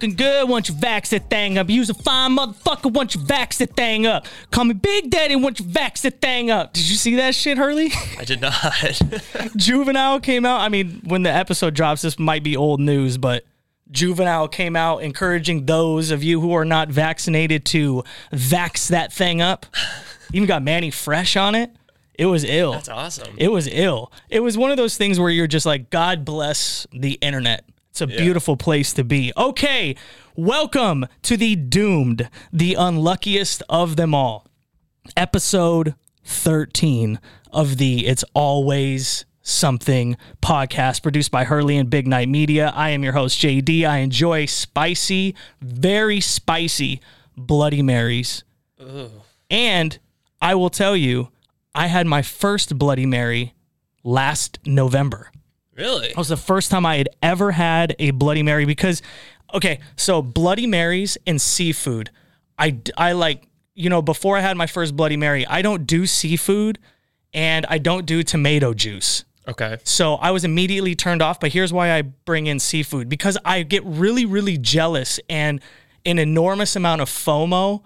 looking good. Once you vax that thing up, you's a fine motherfucker. Once you vax that thing up, call me Big Daddy. Once you vax that thing up. Did you see that shit, Hurley? I did not. Juvenile came out. I mean, when the episode drops, this might be old news, but Juvenile came out encouraging those of you who are not vaccinated to vax that thing up. Even got Mannie Fresh on it. It was ill. That's awesome. It was ill. It was one of those things where you're just like, God bless the internet. It's a beautiful place to be. Okay, welcome to the doomed, the unluckiest of them all. Episode 13 of the It's Always Something podcast produced by Hurley and Big Night Media. I am your host, JD. I enjoy spicy, very spicy Bloody Marys. And I will tell you, I had my first Bloody Mary last November. Really? That was the first time I had ever had a Bloody Mary because, okay, so Bloody Marys and seafood. I, I like, you know, before I had my first Bloody Mary, I don't do seafood and I don't do tomato juice. Okay. So I was immediately turned off. But here's why I bring in seafood because I get really, really jealous and an enormous amount of FOMO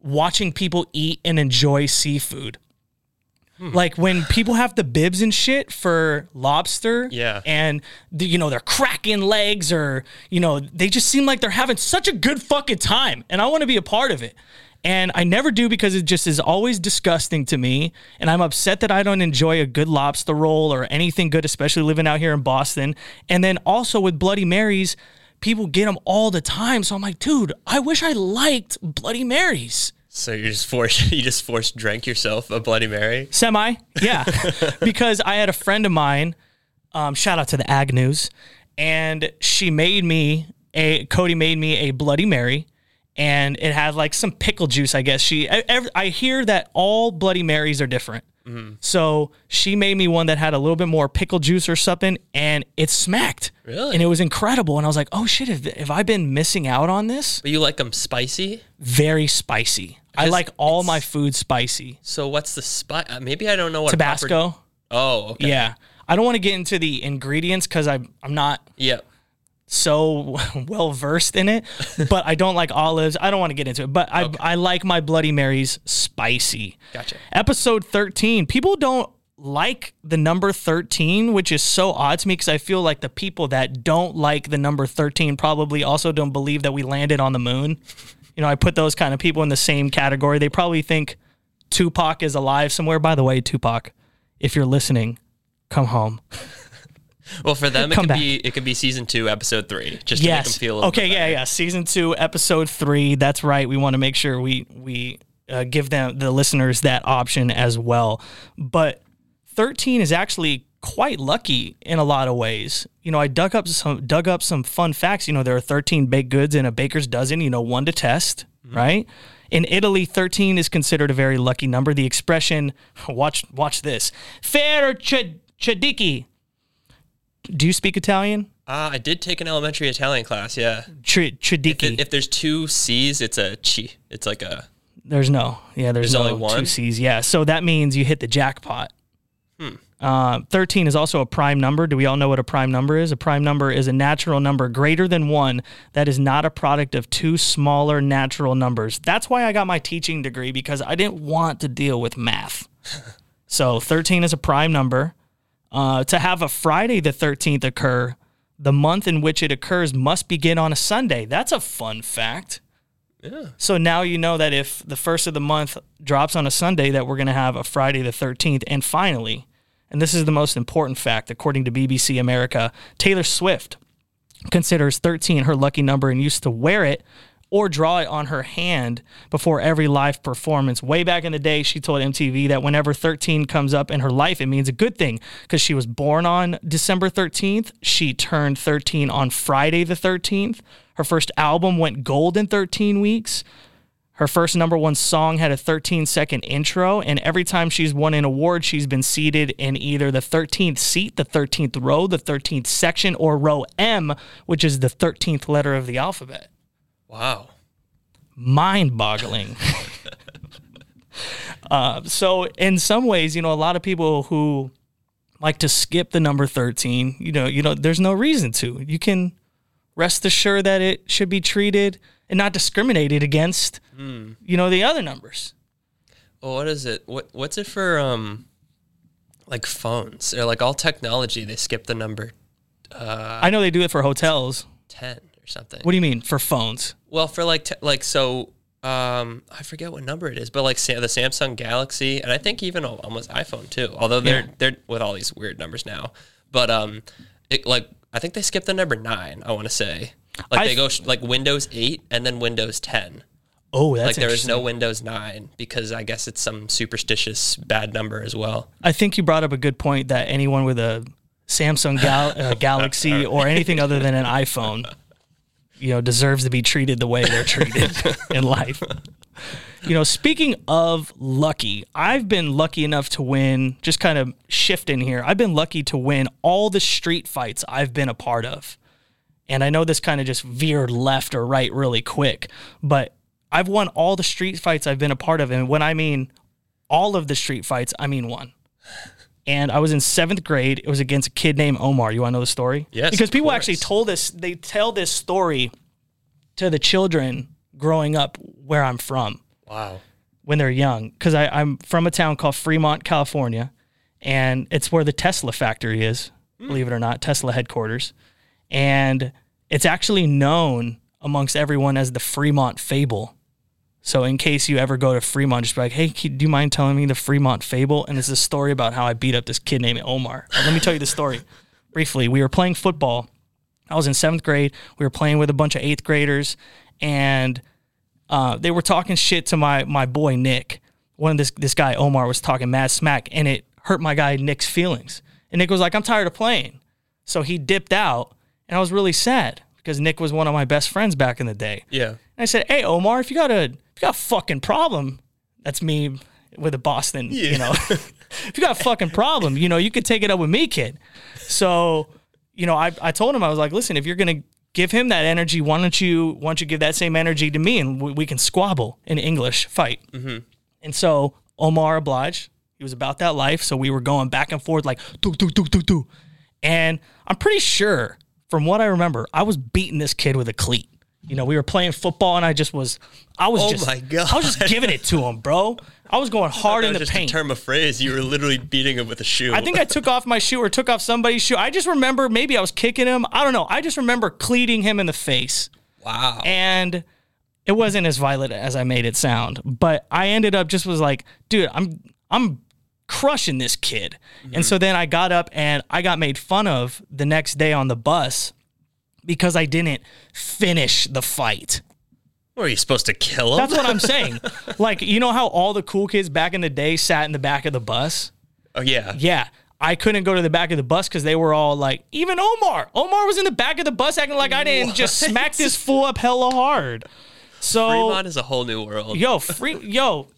watching people eat and enjoy seafood. Hmm. Like when people have the bibs and shit for lobster, Yeah. and the, you know they're cracking legs, or you know they just seem like they're having such a good fucking time, and I want to be a part of it. And I never do because it just is always disgusting to me. And I'm upset that I don't enjoy a good lobster roll or anything good, especially living out here in Boston. And then also with Bloody Marys, people get them all the time. So I'm like, dude, I wish I liked Bloody Marys. So you just forced you just forced drank yourself a Bloody Mary? Semi, yeah. because I had a friend of mine, um, shout out to the Agnews, and she made me a, Cody made me a Bloody Mary, and it had like some pickle juice, I guess. She, I, ev- I hear that all Bloody Marys are different. So she made me one that had a little bit more pickle juice or something, and it smacked. Really? And it was incredible. And I was like, oh shit, have, have I been missing out on this? But you like them spicy? Very spicy. I like all my food spicy. So what's the spice? Uh, maybe I don't know what a proper- Tabasco. oh, okay. Yeah. I don't want to get into the ingredients because I'm I'm not Yeah. so well versed in it, but I don't like olives. I don't want to get into it, but I I like my Bloody Marys spicy. Gotcha. Episode 13. People don't like the number 13, which is so odd to me because I feel like the people that don't like the number 13 probably also don't believe that we landed on the moon. You know, I put those kind of people in the same category. They probably think Tupac is alive somewhere. By the way, Tupac, if you're listening, come home. Well, for them, it Come could back. be it could be season two, episode three, just to make them feel a little okay. Yeah. better. Yeah. Season two, episode three. That's right. We want to make sure we we uh, give them the listeners that option as well. But thirteen is actually quite lucky in a lot of ways. You know, I dug up some dug up some fun facts. You know, there are thirteen baked goods in a baker's dozen. You know, one to test, right? In Italy, 13 is considered a very lucky number. The expression, watch watch this, fair ch- chadiki. Do you speak Italian? Uh, I did take an elementary Italian class. Yeah. Tr- If, it- if there's two C's, it's a chi. It's like a there's no, yeah, there's, There's no only one? two C's. Yeah, so that means you hit the jackpot. Uh, 13 is also a prime number. Do we all know what a prime number is? A prime number is a natural number greater than one that is not a product of two smaller natural numbers. That's why I got my teaching degree because I didn't want to deal with math. so 13 is a prime number. Uh, to have a Friday the 13th occur, the month in which it occurs must begin on a Sunday. That's a fun fact. yeah. So now you know that if the first of the month drops on a Sunday, that we're going to have a Friday the 13th. And finally, and this is the most important fact, according to BBC America, Taylor Swift considers 13 her lucky number and used to wear it or draw it on her hand before every live performance. Way back in the day, she told MTV that whenever 13 comes up in her life, it means a good thing because she was born on December 13th. She turned 13 on Friday the 13th. Her first album went gold in 13 weeks. Her first number one song had a 13 second intro, and every time she's won an award, she's been seated in either the 13th seat, the 13th row, the 13th section, or row M, which is the 13th letter of the alphabet. Wow. Mind boggling. uh, so, in some ways, you know, a lot of people who like to skip the number 13, you know, you know, there's no reason to. You can rest assured that it should be treated and not discriminated against, you know, the other numbers. Well, what is it? What what's it for? Um, like phones or like all technology, they skip the number I know they do it for hotels. ten or something. What do you mean for phones? Well, for like te- like so, um, I forget what number it is, but like the Samsung Galaxy, and I think even almost iPhone too. Although they're Yeah. they're with all these weird numbers now, but um, it like I think they skipped the number nine. I want to say like I they go sh- like Windows eight and then Windows ten. Oh, that's Like there is no Windows nine because I guess it's some superstitious bad number as well. I think you brought up a good point that anyone with a Samsung Gal- uh, Galaxy or anything other than an iPhone, you know, deserves to be treated the way they're treated in life. You know, speaking of lucky, I've been lucky enough to win, just kind of shifting here. I've been lucky to win all the street fights I've been a part of. And I know this kind of just veered left or right really quick, but I've won all the street fights I've been a part of. And when I mean all of the street fights, I mean one. And I was in seventh grade. It was against a kid named Omar. You want to know the story? Yes, Because people actually told us, they tell this story to the children growing up where I'm from Wow. when they're young. Because I'm from a town called Fremont, California. And it's where the Tesla factory is, hmm. believe it or not, Tesla headquarters. And it's actually known amongst everyone as the Fremont Fable. So, in case you ever go to Fremont, just be like, hey, do you mind telling me the Fremont Fable? And it's a story about how I beat up this kid named Omar. Let me tell you the story briefly. We were playing football. I was in seventh grade. We were playing with a bunch of eighth graders, and uh, they were talking shit to my my boy Nick. One of this this guy Omar was talking mad smack, and it hurt my guy Nick's feelings. And Nick was like, "I'm tired of playing," so he dipped out, and I was really sad because Nick was one of my best friends back in the day. Yeah. And I said, "Hey, Omar, if you got a if you got a fucking problem, that's me with a Boston, you know. if you got a fucking problem, you know, you could take it up with me, kid." So, you know, I I told him I was like, "Listen, if you're gonna give him that energy, why don't you why don't you give that same energy to me, and we, we can squabble in English, fight." Mm-hmm. And so Omar obliged. He was about that life, so we were going back and forth like do do do do do. And I'm pretty sure, from what I remember, I was beating this kid with a cleat. You know, we were playing football, and I just was, I was Oh just, my God. I was just giving it to him, bro. I was going hard in the just paint. a term of phrase. You were literally beating him with a shoe. I think I took off my shoe or took off somebody's shoe. I just remember maybe I was kicking him. I don't know. I just remember cleating him in the face. wow. and it wasn't as violent as I made it sound. But I ended up just was like, dude, I'm I'm crushing this kid. And mm-hmm. so then I got up and I got made fun of the next day on the bus because I didn't finish the fight. What, are you supposed to kill him? That's what I'm saying. like, you know how all the cool kids back in the day sat in the back of the bus? oh yeah. Yeah. I couldn't go to the back of the bus because they were all like, even Omar. Omar was in the back of the bus acting like I didn't just smack this fool up hella hard. So Fremont is a whole new world. yo, free yo,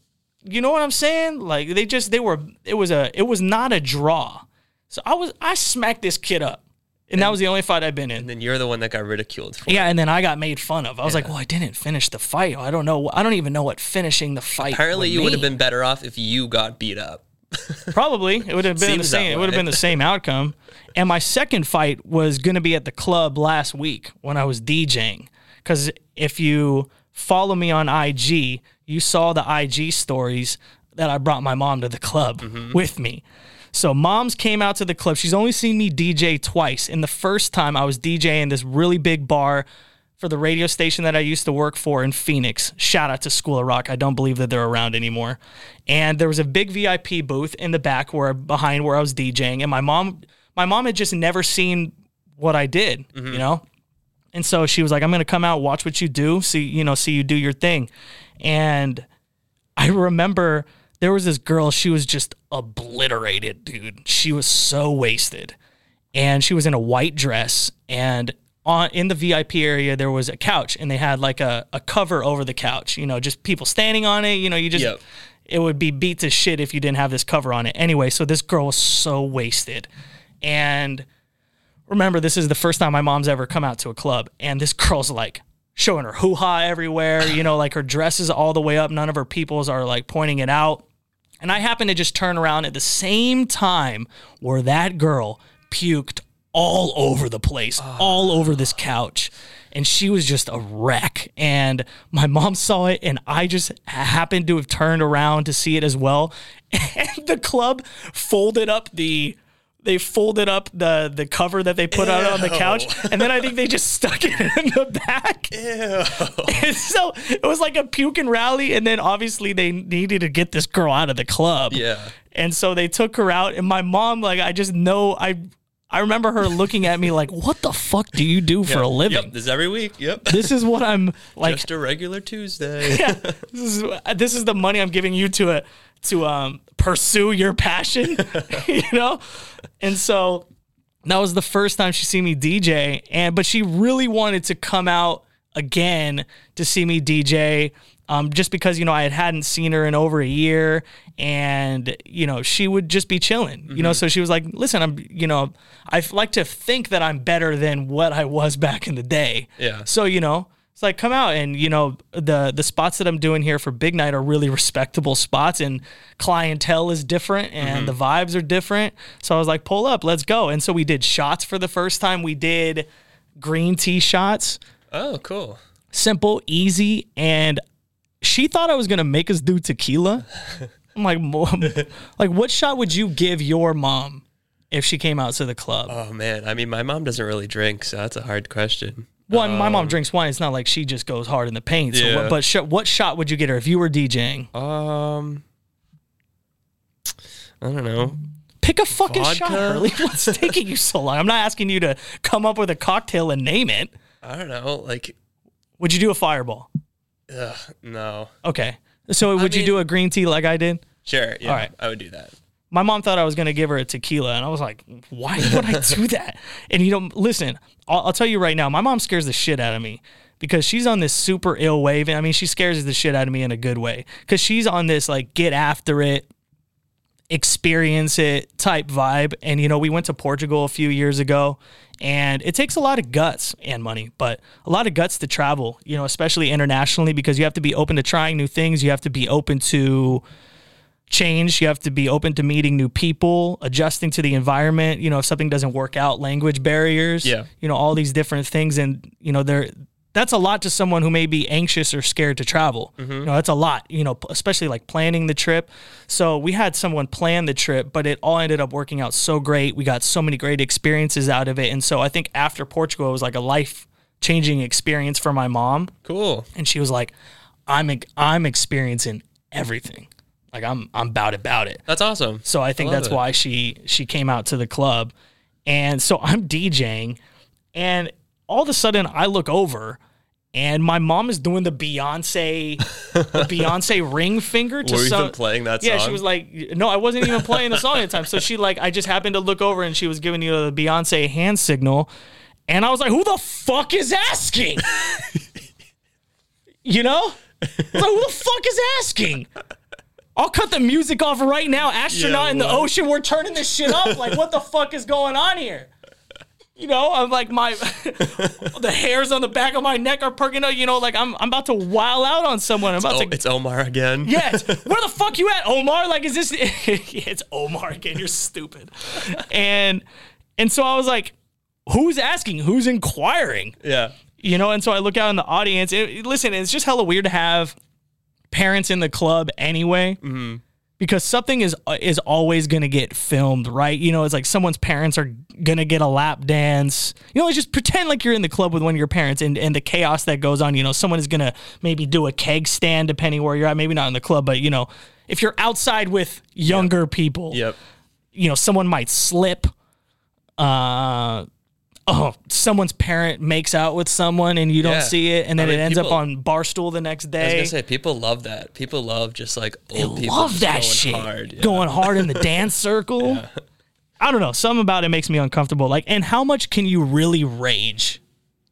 you know what I'm saying? Like they just they were it was a it was not a draw. So I was I smacked this kid up. And, that was the only fight I've been in. And then you're the one that got ridiculed for Yeah, and then I got made fun of. I was like, "Well, I didn't finish the fight. I don't know. I don't even know what finishing the fight." Apparently, you would have been better off if you got beat up. Probably. It would have been the same. It would have been the same outcome. And my second fight was going to be at the club last week when I was DJing. Because if you follow me on IG, you saw the IG stories that I brought my mom to the club Mm-hmm. with me. So mom's came out to the club. She's only seen me DJ twice. And the first time I was DJing this really big bar for the radio station that I used to work for in Phoenix. Shout out to School of Rock. I don't believe that they're around anymore. And there was a big VIP booth in the back where behind where I was DJing and my mom my mom had just never seen what I did, you know? And so she was like, I'm gonna come out, watch what you do, see, you know, see you do your thing. And I remember there was this girl, she was just obliterated, dude. She was so wasted. And she was in a white dress and on in the VIP area there was a couch and they had like a, a cover over the couch, you know, just people standing on it, you know, you just Yep. it would be beat to shit if you didn't have this cover on it. Anyway, so this girl was so wasted. And remember, this is the first time my mom's ever come out to a club, and this girl's like showing her hoo ha everywhere. You know, like her dress is all the way up. None of her peoples are like pointing it out. And I happened to just turn around at the same time where that girl puked all over the place, all over this couch. and she was just a wreck. And my mom saw it, and I just happened to have turned around to see it as well. And the club folded up the they folded up the the cover that they put out on the couch, and then I think they just stuck it in the back. And so it was like a puke and rally, and then obviously they needed to get this girl out of the club. Yeah. And so they took her out, and my mom, like, I just know I. I remember her looking at me like, "What the fuck do you do for a living? Yep, this is every week. Yep. This is what I'm like. Just a regular Tuesday. yeah, this is this is the money I'm giving you to a to um pursue your passion, you know? And so that was the first time she see me DJ and but she really wanted to come out again to see me DJ um, just because you know I had hadn't seen her in over a year, and you know she would just be chilling, you know. So she was like, "Listen, I'm, you know, I like to think that I'm better than what I was back in the day." Yeah. So you know, it's like come out and you know the the spots that I'm doing here for Big Night are really respectable spots, and clientele is different, and the vibes are different. So I was like, "Pull up, let's go." And so we did shots for the first time. We did green tea shots Oh, cool. simple, easy, and she thought I was gonna make us do tequila. I'm like, Mom, like, what shot would you give your mom if she came out to the club? Oh man, I mean, my mom doesn't really drink, so that's a hard question. well, my mom drinks wine. It's not like she just goes hard in the paint. So, Yeah. what, but sh- what shot would you get her if you were DJing? Um, I don't know. Pick a fucking shot, Vodka? Hurley. What's taking you so long? I'm not asking you to come up with a cocktail and name it. I don't know. Like, Would you do a fireball? Ugh, no. Okay. So would you mean- do a green tea like I did? Sure. Yeah, All right. I would do that. my mom thought I was going to give her a tequila, and I was like, why would I do that? And you know, listen, I'll, I'll tell you right now, my mom scares the shit out of me because she's on this super ill wave. And I mean, she scares the shit out of me in a good way because she's on this like get after it, experience it type vibe. And you know, we went to Portugal a few years ago. And it takes a lot of guts and money, but a lot of guts to travel, you know, especially internationally, because you have to be open to trying new things. You have to be open to change. You have to be open to meeting new people, adjusting to the environment. You know, if something doesn't work out, language barriers. Yeah. You know, all these different things, and you know, there. That's a lot to someone who may be anxious or scared to travel. Mm-hmm. You know, that's a lot. You know, especially like planning the trip. So we had someone plan the trip, but it all ended up working out so great. We got so many great experiences out of it, and so I think after Portugal, it was like a life changing experience for my mom Cool. and she was like, "I'm I'm experiencing everything. Like I'm I'm about about it." That's awesome. So I think love that's it. why she she came out to the club, and so I'm DJing, and all of a sudden I look over. And my mom is doing the Beyonce, the Beyonce ring finger to Were some. even playing that yeah, song? Yeah, she was like, no, I wasn't even playing the song at the time. So she like, I just happened to look over and she was giving you the Beyonce hand signal, and I was like, who the fuck is asking? You know? Like, who the fuck is asking? I'll cut the music off right now. Astronaut Yeah, in the ocean, we're turning this shit up. Like, what the fuck is going on here? You know, I'm like my the hairs on the back of my neck are perking up. You know, like I'm I'm about to while out on someone. I'm about Oh, to it's Omar again. Yes. Where the fuck you at, Omar? Like, is this? it's Omar again. You're stupid. And and so I was like, who's asking? Who's inquiring? Yeah. You know. And so I look out in the audience. It, listen, it's just hella weird to have parents in the club anyway. Mm-hmm. Because something is is always gonna get filmed, right? You know, it's like someone's parents are gonna get a lap dance. You know, it's just pretend like you're in the club with one of your parents, and and the chaos that goes on. You know, someone is gonna maybe do a keg stand depending where you're at. Maybe not in the club, but you know, if you're outside with younger people, Yep. you know, someone might slip. Uh, oh, someone's parent makes out with someone and you don't Yeah. see it, and then I mean, it ends up people- on Barstool the next day. I was day. gonna say people love that. People love just like old They people love that going shit. hard. Yeah. Going hard in the dance circle. I don't know. Something about it makes me uncomfortable. Like, and how much can you really rage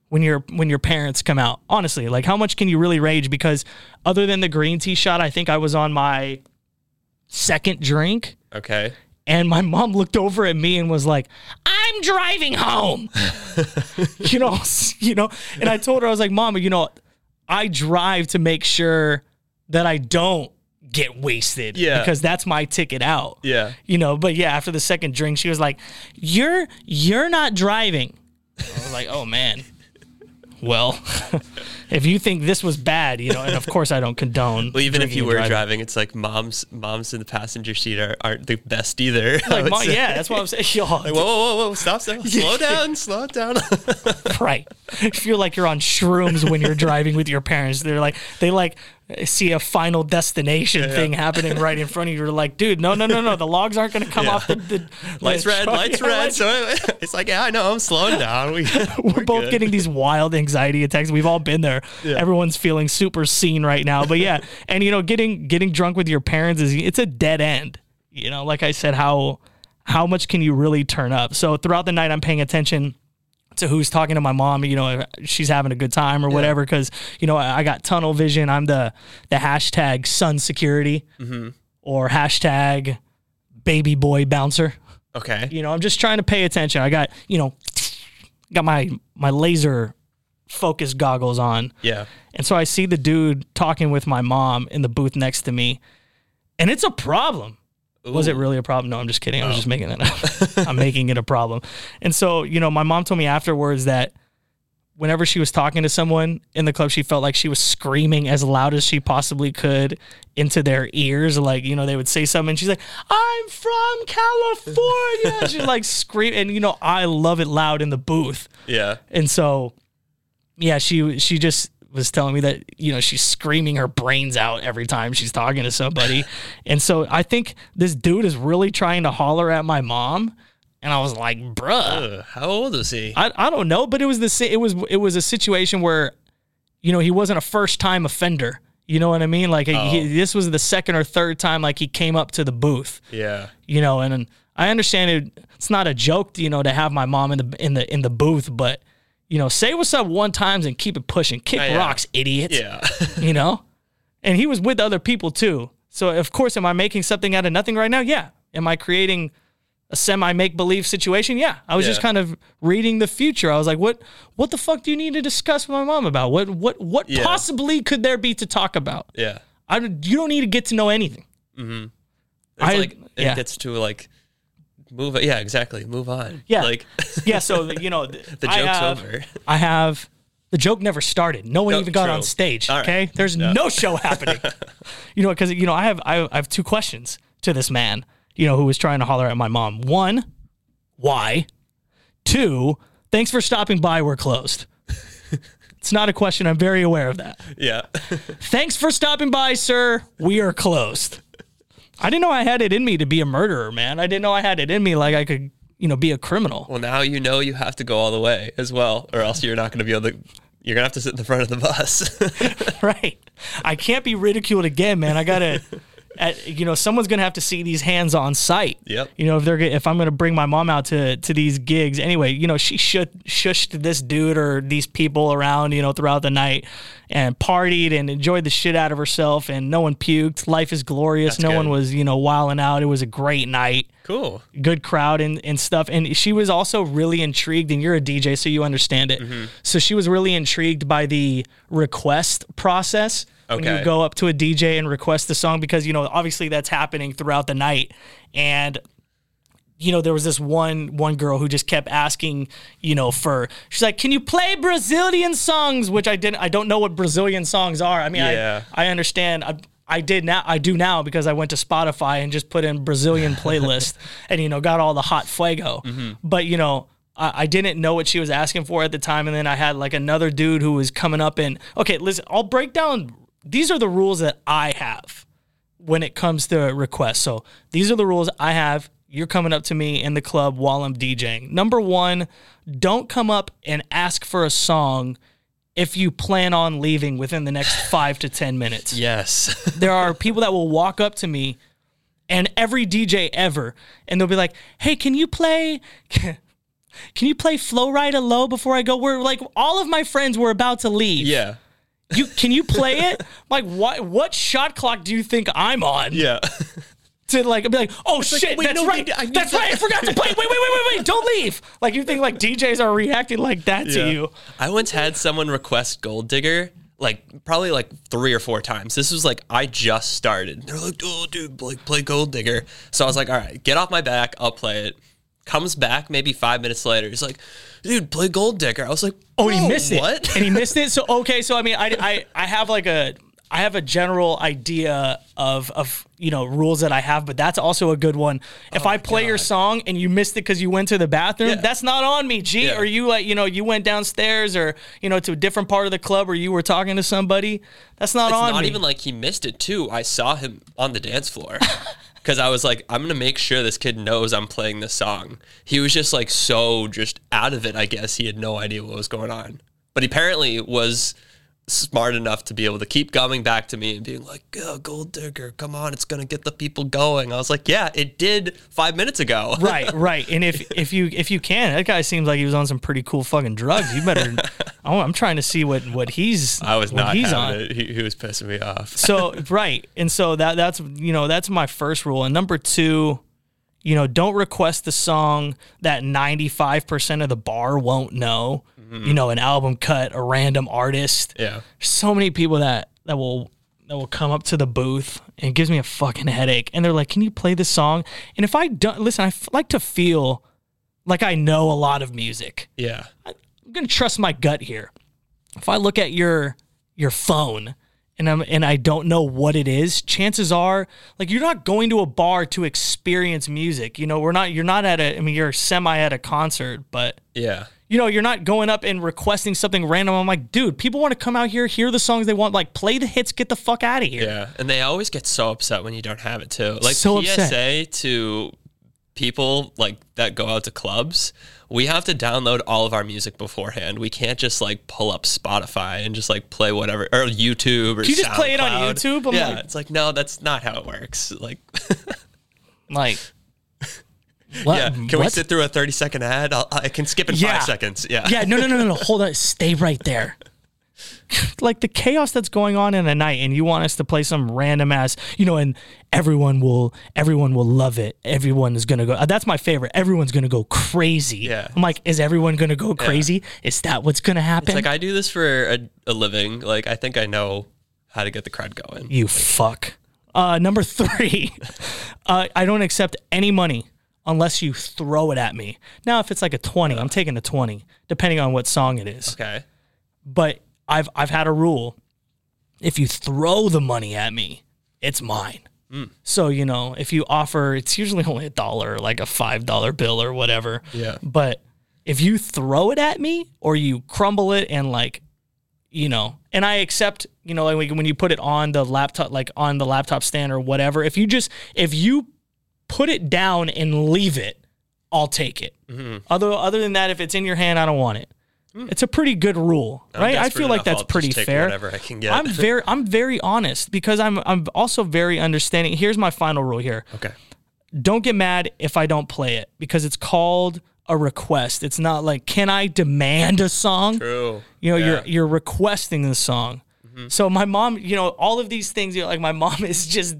when your when your parents come out? Honestly, like how much can you really rage? Because other than the green tea shot, I think I was on my second drink. Okay. And my mom looked over at me and was like, "I'm driving home." you know, you know. And I told her I was like, "Mama, you know, I drive to make sure that I don't get wasted Yeah. because that's my ticket out." Yeah. You know, but yeah, after the second drink, she was like, "You're you're not driving." I was like, "Oh man." Well, if you think this was bad, you know, and of course I don't condone. Well, even if you were driving. driving. it's like moms moms in the passenger seat are, aren't the best either. Like, mom, yeah, that's what I'm saying. Yo, Like, whoa, whoa, whoa, whoa, stop, stop, slow down, slow down. right. Feel like you're on shrooms when you're driving with your parents. They're like, they like see a final destination thing happening right in front of you. You're like, dude, no, no, no, no. The logs aren't going to come Yeah. off the, the lights the red, truck. lights Yeah, red. lights- So it's like, yeah, I know, I'm slowing down. We, We're, both good. getting these wild anxiety attacks. We've all been there. Everyone's feeling super seen right now. But yeah, and you know, getting getting drunk with your parents is it's a dead end. You know, like I said, how how much can you really turn up? So throughout the night, I'm paying attention to who's talking to my mom. You know, she's having a good time or whatever. Because you know, I I got tunnel vision. I'm the the hashtag son security mm-hmm. or hashtag baby boy bouncer. Okay. You know, I'm just trying to pay attention. I got, you know, got my my laser focus goggles on. Yeah. And so I see the dude talking with my mom in the booth next to me. And it's a problem. Was it really a problem? No, I'm just kidding. I was just oh. making it up. I'm making it a problem. And so, you know, my mom told me afterwards that whenever she was talking to someone in the club, she felt like she was screaming as loud as she possibly could into their ears. Like, you know, they would say something and she's like, I'm from California. she's like scream and you know, I love it loud in the booth. Yeah. And so, yeah, she she just was telling me that you know she's screaming her brains out every time she's talking to somebody, and so I think this dude is really trying to holler at my mom, and I was like, bruh, Ugh, how old is he? I, I don't know, but it was the it was it was a situation where, you know, he wasn't a first time offender. You know what I mean? Like he, oh. this was the second or third time like he came up to the booth yeah. you know, and, and I understand it, it's not a joke, you know, to have my mom in the in the in the booth, but you know, say what's up one times and keep it pushing. Kick oh, yeah. rocks, idiots. Yeah. You know? And he was with other people too. So of course, am I making something out of nothing right now? Yeah. Am I creating a semi make believe situation? Yeah. I was just kind of reading the future. I was like, what what the fuck do you need to discuss with my mom about? What what what Yeah. possibly could there be to talk about? yeah. I you don't need to get to know anything. Mm-hmm. It's I- like, it yeah. gets to like, move. Yeah, exactly. Move on. Yeah. Like, yeah, so you know, the joke's over. I have the joke never started. No one No, even got true. on stage. All right. Okay, there's no show happening. you know, because you know, I have I, I have two questions to this man. You know, who was trying to holler at my mom. One, why? Two, thanks for stopping by. We're closed. it's not a question. I'm very aware of that. Yeah. Thanks for stopping by, sir. We are closed. I didn't know I had it in me to be a murderer, man. I didn't know I had it in me like I could, you know, be a criminal. well, now you know you have to go all the way as well, or else you're not going to be able to. You're gonna have to sit in the front of the bus. right. I can't be ridiculed again, man. I gotta, at, you know, someone's gonna have to see these hands on sight. Yep. You know, if they're if I'm gonna bring my mom out to to these gigs anyway, you know, she should shushed this dude or these people around, you know, throughout the night and partied and enjoyed the shit out of herself, and no one puked. Life is glorious. That's no one was, you know, wilding out. It was a great night cool. good crowd and, and stuff. And she was also really intrigued, and you're a DJ, so you understand it. Mm-hmm. So she was really intrigued by the request process. When you go up to a DJ and request the song, because, you know, obviously that's happening throughout the night. And, you know, there was this one one girl who just kept asking, you know, for she's like, "Can you play Brazilian songs?" Which I didn't. I don't know what Brazilian songs are. I mean, Yeah. I I understand. I, I did now. I do now because I went to Spotify and just put in Brazilian playlist and you know got all the hot fuego. Mm-hmm. But you know. I I didn't know what she was asking for at the time, and then I had like another dude who was coming up and okay, listen, I'll break down. These are the rules that I have when it comes to requests. So these are the rules I have. You're coming up to me in the club while I'm DJing. Number one, don't come up and ask for a song if you plan on leaving within the next five to 10 minutes. Yes. There are people that will walk up to me and every DJ ever, and they'll be like, hey, can you play. Can you play Flo Rida Low before I go? We're like all of my friends were about to leave. yeah. You can you play it? Like what what shot clock do you think I'm on? Yeah. to like be like, oh shit, wait, that's no, right, wait, need that's to- right, I forgot to play. Wait, wait, wait, wait, wait, don't leave. Like you think like DJs are reacting like that to you? I once had someone request Gold Digger, like probably like three or four times. This was like I just started. They're like, "Oh, dude, like play Gold Digger." So I was like, "All right, get off my back. I'll play it." Comes back maybe five minutes later. He's like, "Dude, play Gold Digger." I was like, Oh, he "Bro, missed it. And he missed it. So okay, so I mean, I, I I have like a I have a general idea of of you know rules that I have, but that's also a good one. If oh I play your song and you missed it because you went to the bathroom, Yeah. that's not on me, G. Yeah. Or you like you know you went downstairs or you know to a different part of the club or you were talking to somebody. That's not It's on not me. even like he missed it too. I saw him on the dance floor because I was like, I'm gonna make sure this kid knows I'm playing this song. He was just like so just out of it. I guess he had no idea what was going on, but he apparently was smart enough to be able to keep coming back to me and being like, oh, "Gold Digger, come on, it's gonna get the people going." I was like, "Yeah, it did five minutes ago." right, right. And if if you if you can, that guy seems like he was on some pretty cool fucking drugs. You better. oh, I'm trying to see what what he's. I was not he's on. it. He, he was pissing me off. so right and so that that's you know that's my first rule and number two you know don't request the song that 95% of the bar won't know mm-hmm. you know an album cut a random artist Yeah. So many people that that will that will come up to the booth and it gives me a fucking headache and they're like can you play this song and if i don't listen i f- like to feel like i know a lot of music Yeah. I'm gonna trust my gut here. If I look at your your phone and I'm and I don't know what it is, chances are like you're not going to a bar to experience music. You know, we're not you're not at a I mean you're semi at a concert, but Yeah. you know, you're not going up and requesting something random. I'm like, dude, people want to come out here, hear the songs they want, like play the hits, get the fuck out of here. Yeah, and they always get so upset when you don't have it too. Like So PSA upset. to people like that go out to clubs, we have to download all of our music beforehand. We can't just like pull up Spotify and just like play whatever or YouTube or you just play it on SoundCloud. YouTube? I'm yeah, like- it's like no, that's not how it works. Like, Like what, yeah, can we what? sit through a thirty second ad? I'll, I can skip in Yeah. five seconds. Yeah, Yeah, no, no, no, no, no. Hold on. Stay right there. like the chaos that's going on in a night, and you want us to play some random ass, you know, and everyone will, everyone will love it. Everyone is gonna go. uh, that's my favorite. Everyone's gonna go crazy. Yeah. I'm like, is everyone gonna go crazy? Is that what's gonna happen? It's like I do this for a, a living. Like I think I know how to get the crowd going. you fuck. Uh, number three, uh, I don't accept any money unless you throw it at me. Now, if it's like a twenty, I'm taking a twenty, depending on what song it is. Okay. but I've I've had a rule. If you throw the money at me, it's mine. Hmm. So you know, if you offer, it's usually only a dollar, like a five dollar bill or whatever. Yeah. But if you throw it at me or you crumble it and like, you know, and I accept, you know, like when you put it on the laptop, like on the laptop stand or whatever. If you just if you put it down and leave it, I'll take it. Mm-hmm. Other other than that, if it's in your hand, I don't want it. It's a pretty good rule, I'm right? I feel like enough, that's I'll just pretty take fair. Whatever I can get. I'm very I'm very honest because I'm I'm also very understanding. Here's my final rule here. okay. Don't get mad if I don't play it because it's called a request. It's not like can I demand a song? True. You know, Yeah. you're you're requesting the song. So my mom, you know, all of these things, you know, like my mom is just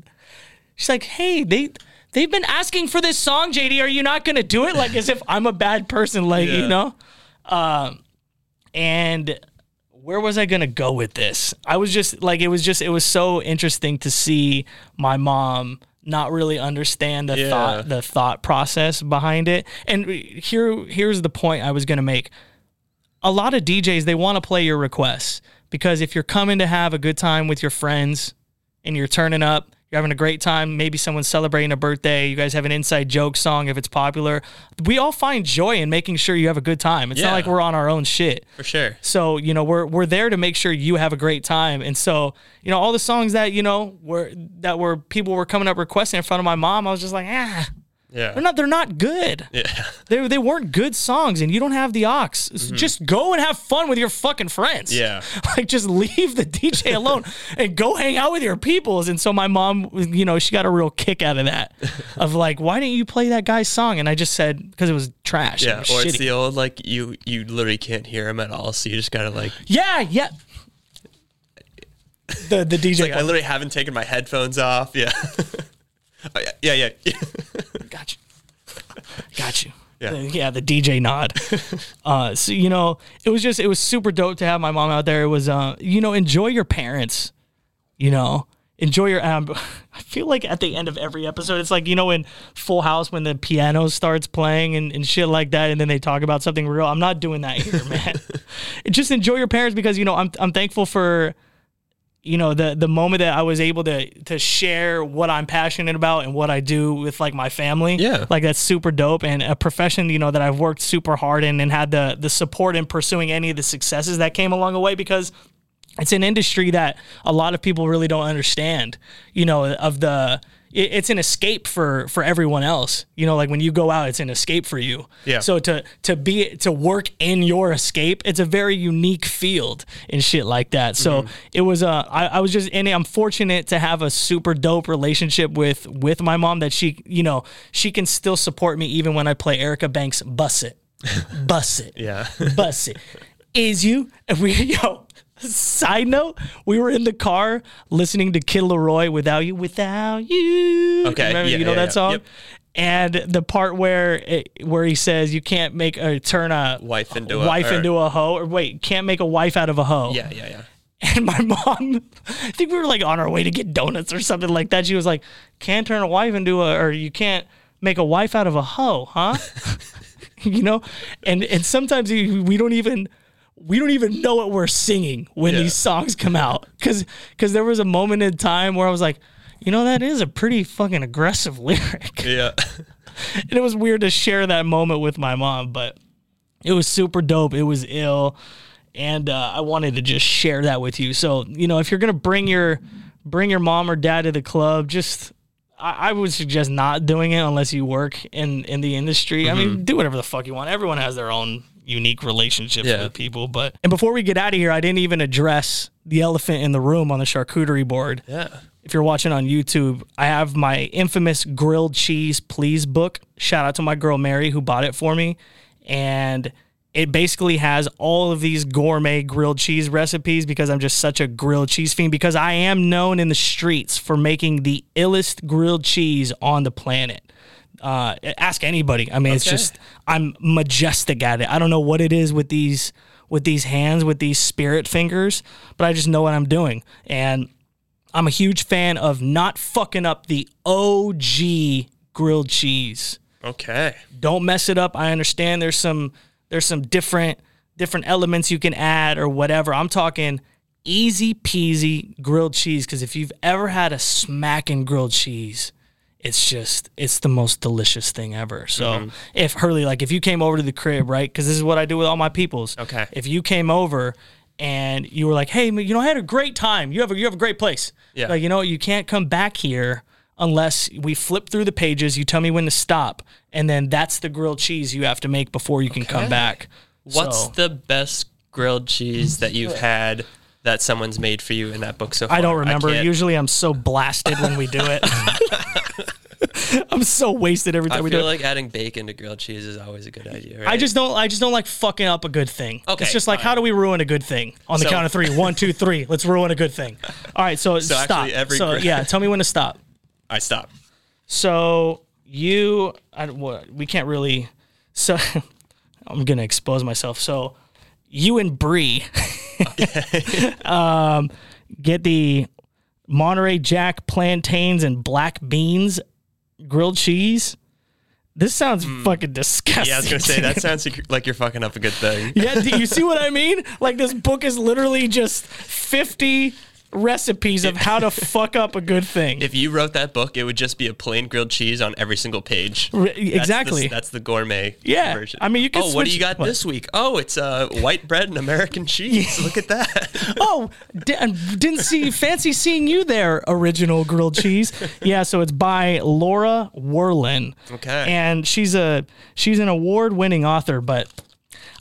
she's like, "Hey, they they've been asking for this song, JD. Are you not going to do it?" Like as if I'm a bad person, like, Yeah. you know? Um and where was I going to go with this? I was just like it was just it was so interesting to see my mom not really understand the Yeah. thought the thought process behind it. And here here's the point I was going to make a lot of DJs they want to play your requests because if you're coming to have a good time with your friends and you're turning up, you're having a great time, maybe someone's celebrating a birthday, you guys have an inside joke song if it's popular. We all find joy in making sure you have a good time. It's not like we're on our own shit. For sure. So, you know, we're we're there to make sure you have a great time. And so, you know, all the songs that, you know, were that were people were coming up requesting in front of my mom, I was just like, ah, Yeah. they're not they're not good. yeah. They, they weren't good songs and you don't have the aux. Just go and have fun with your fucking friends. Mm-hmm. Yeah. Like just leave the DJ alone and go hang out with your peoples. And so my mom, you know, she got a real kick out of that. Of like, why didn't you play that guy's song? And I just said, because it was trash. Yeah. was Or it's the old like you you literally can't hear him at all, so you just gotta like. yeah, yeah. The the DJ Like I literally haven't taken my headphones off. Yeah. Oh, yeah. Yeah. Yeah. Got you. Got you. Yeah. The- yeah, the DJ nod. uh, so you know, it was just it was super dope to have my mom out there. It was uh, you know, enjoy your parents. You know, enjoy your um, I feel like at the end of every episode it's like you know in Full House when the piano starts playing and, and shit like that and then they talk about something real. I'm not doing that here, man. Just enjoy your parents because you know I'm I'm thankful for you know the the moment that I was able to to share what I'm passionate about and what I do with like my family. Yeah. Like that's super dope and a profession, you know, that I've worked super hard in and had the the support in pursuing any of the successes that came along the way because it's an industry that a lot of people really don't understand, you know, of the it, it's an escape for for everyone else. You know, like when you go out, it's an escape for you. Yeah. So to to be to work in your escape, it's a very unique field and shit like that. So it was uh I, I was just in it. I'm fortunate to have a super dope relationship with with my mom that she you know she can still support me even when I play Erica Banks bus it, bus it, Yeah. bus it. Is you and we yo. Side note, we were in the car listening to Kid Laroi without you, without you. Okay, Remember, yeah, you know yeah, that yeah. song? Yep. And the part where it, where he says you can't make a turn a Wife into a- wife or- into a hoe or wait can't make a wife out of a hoe. Yeah, yeah, yeah. And my mom, I think we were like on our way to get donuts or something like that. She was like, "Can't turn a wife into a or you can't make a wife out of a hoe, huh?" you know, and and sometimes we we don't even we don't even know what we're singing when Yeah. these songs come out because because there was a moment in time where I was like, you know, that is a pretty fucking aggressive lyric, Yeah. and it was weird to share that moment with my mom, but it was super dope. It was ill, and uh, I wanted to just share that with you. So you know, if you're gonna bring your bring your mom or dad to the club, just I, I would suggest not doing it unless you work in in the industry. I Mm-hmm. mean, do whatever the fuck you want. Everyone has their own unique relationships Yeah. with people, but and before we get out of here, I didn't even address the elephant in the room on the charcuterie board Yeah. if you're watching on YouTube, I have my infamous grilled cheese please book. Shout out to my girl Mary who bought it for me. And it basically has all of these gourmet grilled cheese recipes because I'm just such a grilled cheese fiend because I am known in the streets for making the illest grilled cheese on the planet. Uh, ask anybody. I mean, it's just I'm majestic at it. I don't know what it is with these with these hands, with these spirit fingers, but I just know what I'm doing. And I'm a huge fan of not fucking up the OG grilled cheese. Okay. Don't mess it up. I understand there's some there's some different different elements you can add or whatever. I'm talking easy peasy grilled cheese because if you've ever had a smacking grilled cheese, it's just it's the most delicious thing ever. So mm-hmm. if Hurley, like if you came over to the crib, right? Because this is what I do with all my peoples. Okay. If you came over and you were like, hey, you know, I had a great time. You have a you have a great place. Yeah. Like you know, you can't come back here unless we flip through the pages. You tell me when to stop, and then that's the grilled cheese you have to make before you can come back. What's So- the best grilled cheese that you've had that someone's made for you in that book so far? I don't remember. can't- Usually, I'm so blasted when we do it. I'm so wasted every time I we do feel it. like adding bacon to grilled cheese is always a good idea. Right? I just don't. I just don't like fucking up a good thing. Okay, it's just like how do we ruin a good thing on the So- count of three? One, two, three. Let's ruin a good thing. All right, so, So stop. actually every so yeah, tell me when to stop. I stop. So you, I, what, we can't really. So I'm gonna expose myself. So you and Bree, um, get the Monterey Jack plantains and black beans grilled cheese. This sounds fucking disgusting. Yeah, I was gonna say that sounds like- like you're fucking up a good thing. yeah, do you see what I mean? Like this book is literally just 50 recipes of how to fuck up a good thing. If you wrote that book, it would just be a plain grilled cheese on every single page. Re- That's the- exactly. That's the, gourmet Yeah, version. I mean, you can Oh, what do you got what? this week? Oh, it's uh, white bread and American cheese. Look at that. oh, di- didn't see fancy seeing you there. Original grilled cheese. Yeah, so it's by Laura Werlin. Okay. and she's a she's an award winning author, but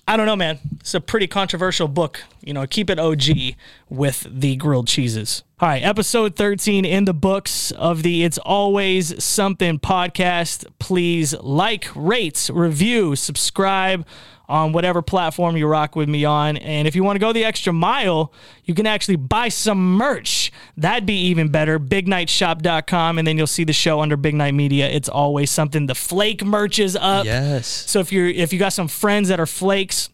I don't know, man. It's a pretty controversial book. You know, keep it OG with the grilled cheeses. All right, episode 13 in the books of the It's Always Something podcast. Please like, rate, review, subscribe on whatever platform you rock with me on. And if you want to go the extra mile, you can actually buy some merch. That'd be even better. BigNightShop.com. And then you'll see the show under Big Night Media. It's always something. The flake merch is up. yes. So if you're if you got some friends that are flakes,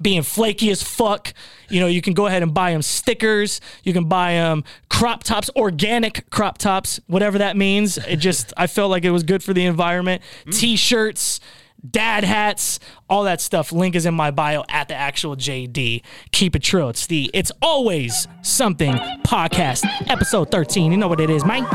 being flaky as fuck. You know, you can go ahead and buy them stickers. You can buy them crop tops, organic crop tops, whatever that means. It just, I felt like it was good for the environment. Mm. T shirts, dad hats, all that stuff. Link is in my bio at the actual JD. Keep it true. It's the It's Always Something podcast, episode 13. You know what it is, man.